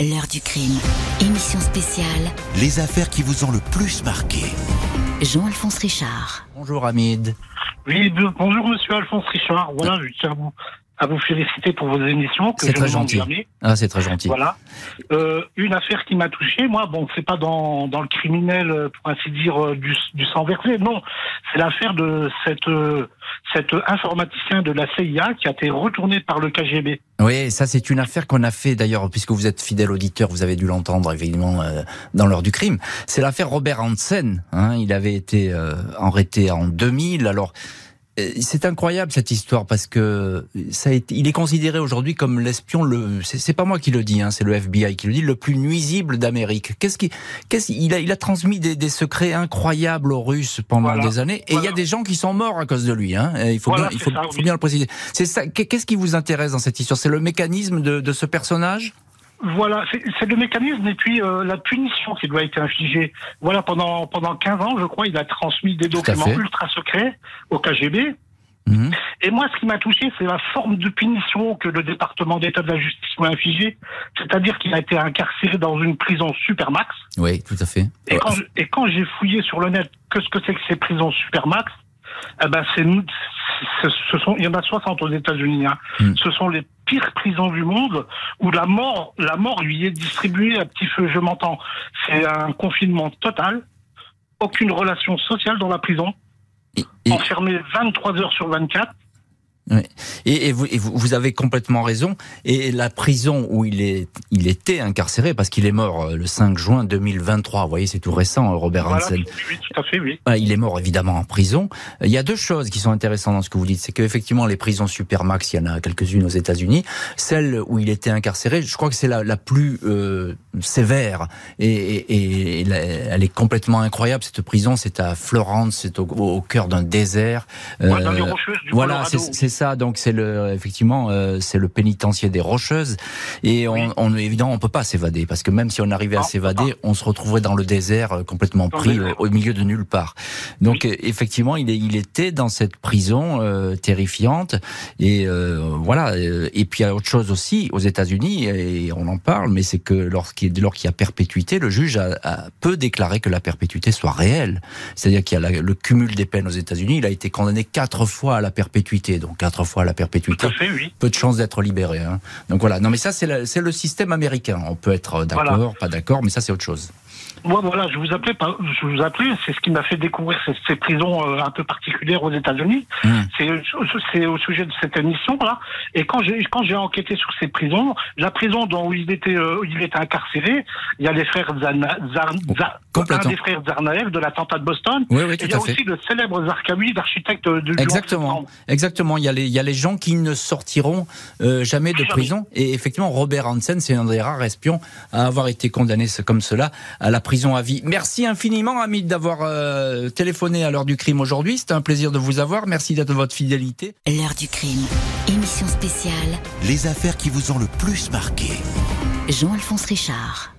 L'heure du crime. Émission spéciale. Les affaires qui vous ont le plus marqué. Jean-Alphonse Richard. Bonjour Hamid. Oui, bonjour Monsieur Alphonse Richard. Voilà, je tiens à vous, à vous féliciter pour vos émissions. C'est très gentil. Ah, c'est très gentil. Voilà. Euh, une affaire qui m'a touché, moi, bon, c'est pas dans, dans le criminel, euh, pour ainsi dire, euh, du, du sang versé, non. C'est l'affaire de cette, euh, cet informaticien de la CIA qui a été retourné par le KGB. Oui, ça c'est une affaire qu'on a fait d'ailleurs, puisque vous êtes fidèle auditeur, vous avez dû l'entendre évidemment euh, dans l'heure du crime. C'est l'affaire Robert Hansen. Hein, il avait été euh, arrêté en 2000. Alors c'est incroyable cette histoire parce que ça a été, il est considéré aujourd'hui comme l'espion le. C'est pas moi qui le dis, hein, c'est le FBI qui le dit, le plus nuisible d'Amérique. Qu'est-ce qui, qu'est-ce il a, il a transmis des, des secrets incroyables aux Russes pendant Voilà. des années, et il y a des gens qui sont morts à cause de lui. Hein. Il faut Voilà, bien, il faut, ça, faut oui. bien le préciser. C'est ça. Qu'est-ce qui vous intéresse dans cette histoire? C'est le mécanisme de, de ce personnage? Voilà, c'est le mécanisme et puis euh, la punition qui doit être infligée. Voilà, pendant pendant 15 ans, je crois, il a transmis des documents ultra secrets au KGB. Mhm. Et moi, ce qui m'a touché, c'est la forme de punition que le département d'État de la justice m'a infligée. C'est-à-dire qu'il a été incarcéré dans une prison supermax. Oui, tout à fait. Et quand, et quand j'ai fouillé sur le net que ce que c'est que ces prisons supermax, eh ben c'est ce, ce sont il y en a 60 aux États-Unis. Hein. Mm. Ce sont les pires prisons du monde où la mort la mort lui est distribuée à petit feu. Je m'entends. C'est un confinement total. Aucune relation sociale dans la prison. Enfermé 23 heures sur 24. Et- et vous, et vous- avez complètement raison. Et la prison où il est, il était incarcéré parce qu'il est mort euh, le 5 juin 2023. Vous voyez, c'est tout récent, euh, Robert Voilà, Hansen. oui, oui, tout à fait, oui. Ah, Il est mort évidemment en prison. Il y a deux choses qui sont intéressantes dans ce que vous dites. C'est qu'effectivement, les prisons supermax, il y en a quelques-unes aux États-Unis. Celle où il était incarcéré, je crois que c'est la, la plus euh, sévère. Et, et- et elle est complètement incroyable, cette prison. C'est à Florence, c'est au, au cœur d'un désert. Ouais, dans les Euh, rocheuses du voilà, c'est ça. Donc c'est le effectivement euh, c'est le pénitencier des Rocheuses et on, Oui. on évidemment on peut pas s'évader parce que même si on arrivait à Non, s'évader, on se retrouverait dans le désert euh, complètement Dans pris désert. au milieu de nulle part. Donc euh, effectivement, il, est, il était dans cette prison euh, terrifiante et euh, voilà. Et puis il y a autre chose aussi aux États-Unis et on en parle, mais c'est que lorsqu'il dès lors qu'il y a perpétuité, le juge a, a- peut déclarer que la perpétuité soit réelle. C'est-à-dire qu'il y a la- le cumul des peines aux États-Unis. Il a été condamné quatre fois à la perpétuité, donc quatre fois à la Tout perpétuité à fait, oui. peu de chances d'être libéré. Hein. Donc voilà. Non, mais ça c'est le, c'est le système américain. On peut être d'accord, Voilà. pas d'accord, mais ça c'est autre chose. Moi, voilà, je vous appelais, je vous appelais, c'est ce qui m'a fait découvrir ces, ces prisons euh, un peu particulières aux États-Unis. Hum. C'est, au sujet de cette émission là. Et quand j'ai quand j'ai enquêté sur ces prisons, la prison dont il était euh, il était incarcéré, il y a les frères Zana, Zar, Zar- un des frères Zarnaev de l'attentat de Boston. Oui, oui, Et tout il y a fait. aussi le célèbre Zarqawi, l'architecte du Exactement, 11 septembre. exactement. Il y a les, il y a les gens qui ne sortiront euh, jamais de prison. Et effectivement, Robert Hansen, c'est un des rares espions à avoir été condamné comme cela à la prison à vie. Merci infiniment, Hamid, d'avoir euh, téléphoné à l'heure du crime aujourd'hui. C'était un plaisir de vous avoir. Merci d'être de votre fidélité. L'heure du crime. Émission spéciale. Les affaires qui vous ont le plus marqué. Jean-Alphonse Richard.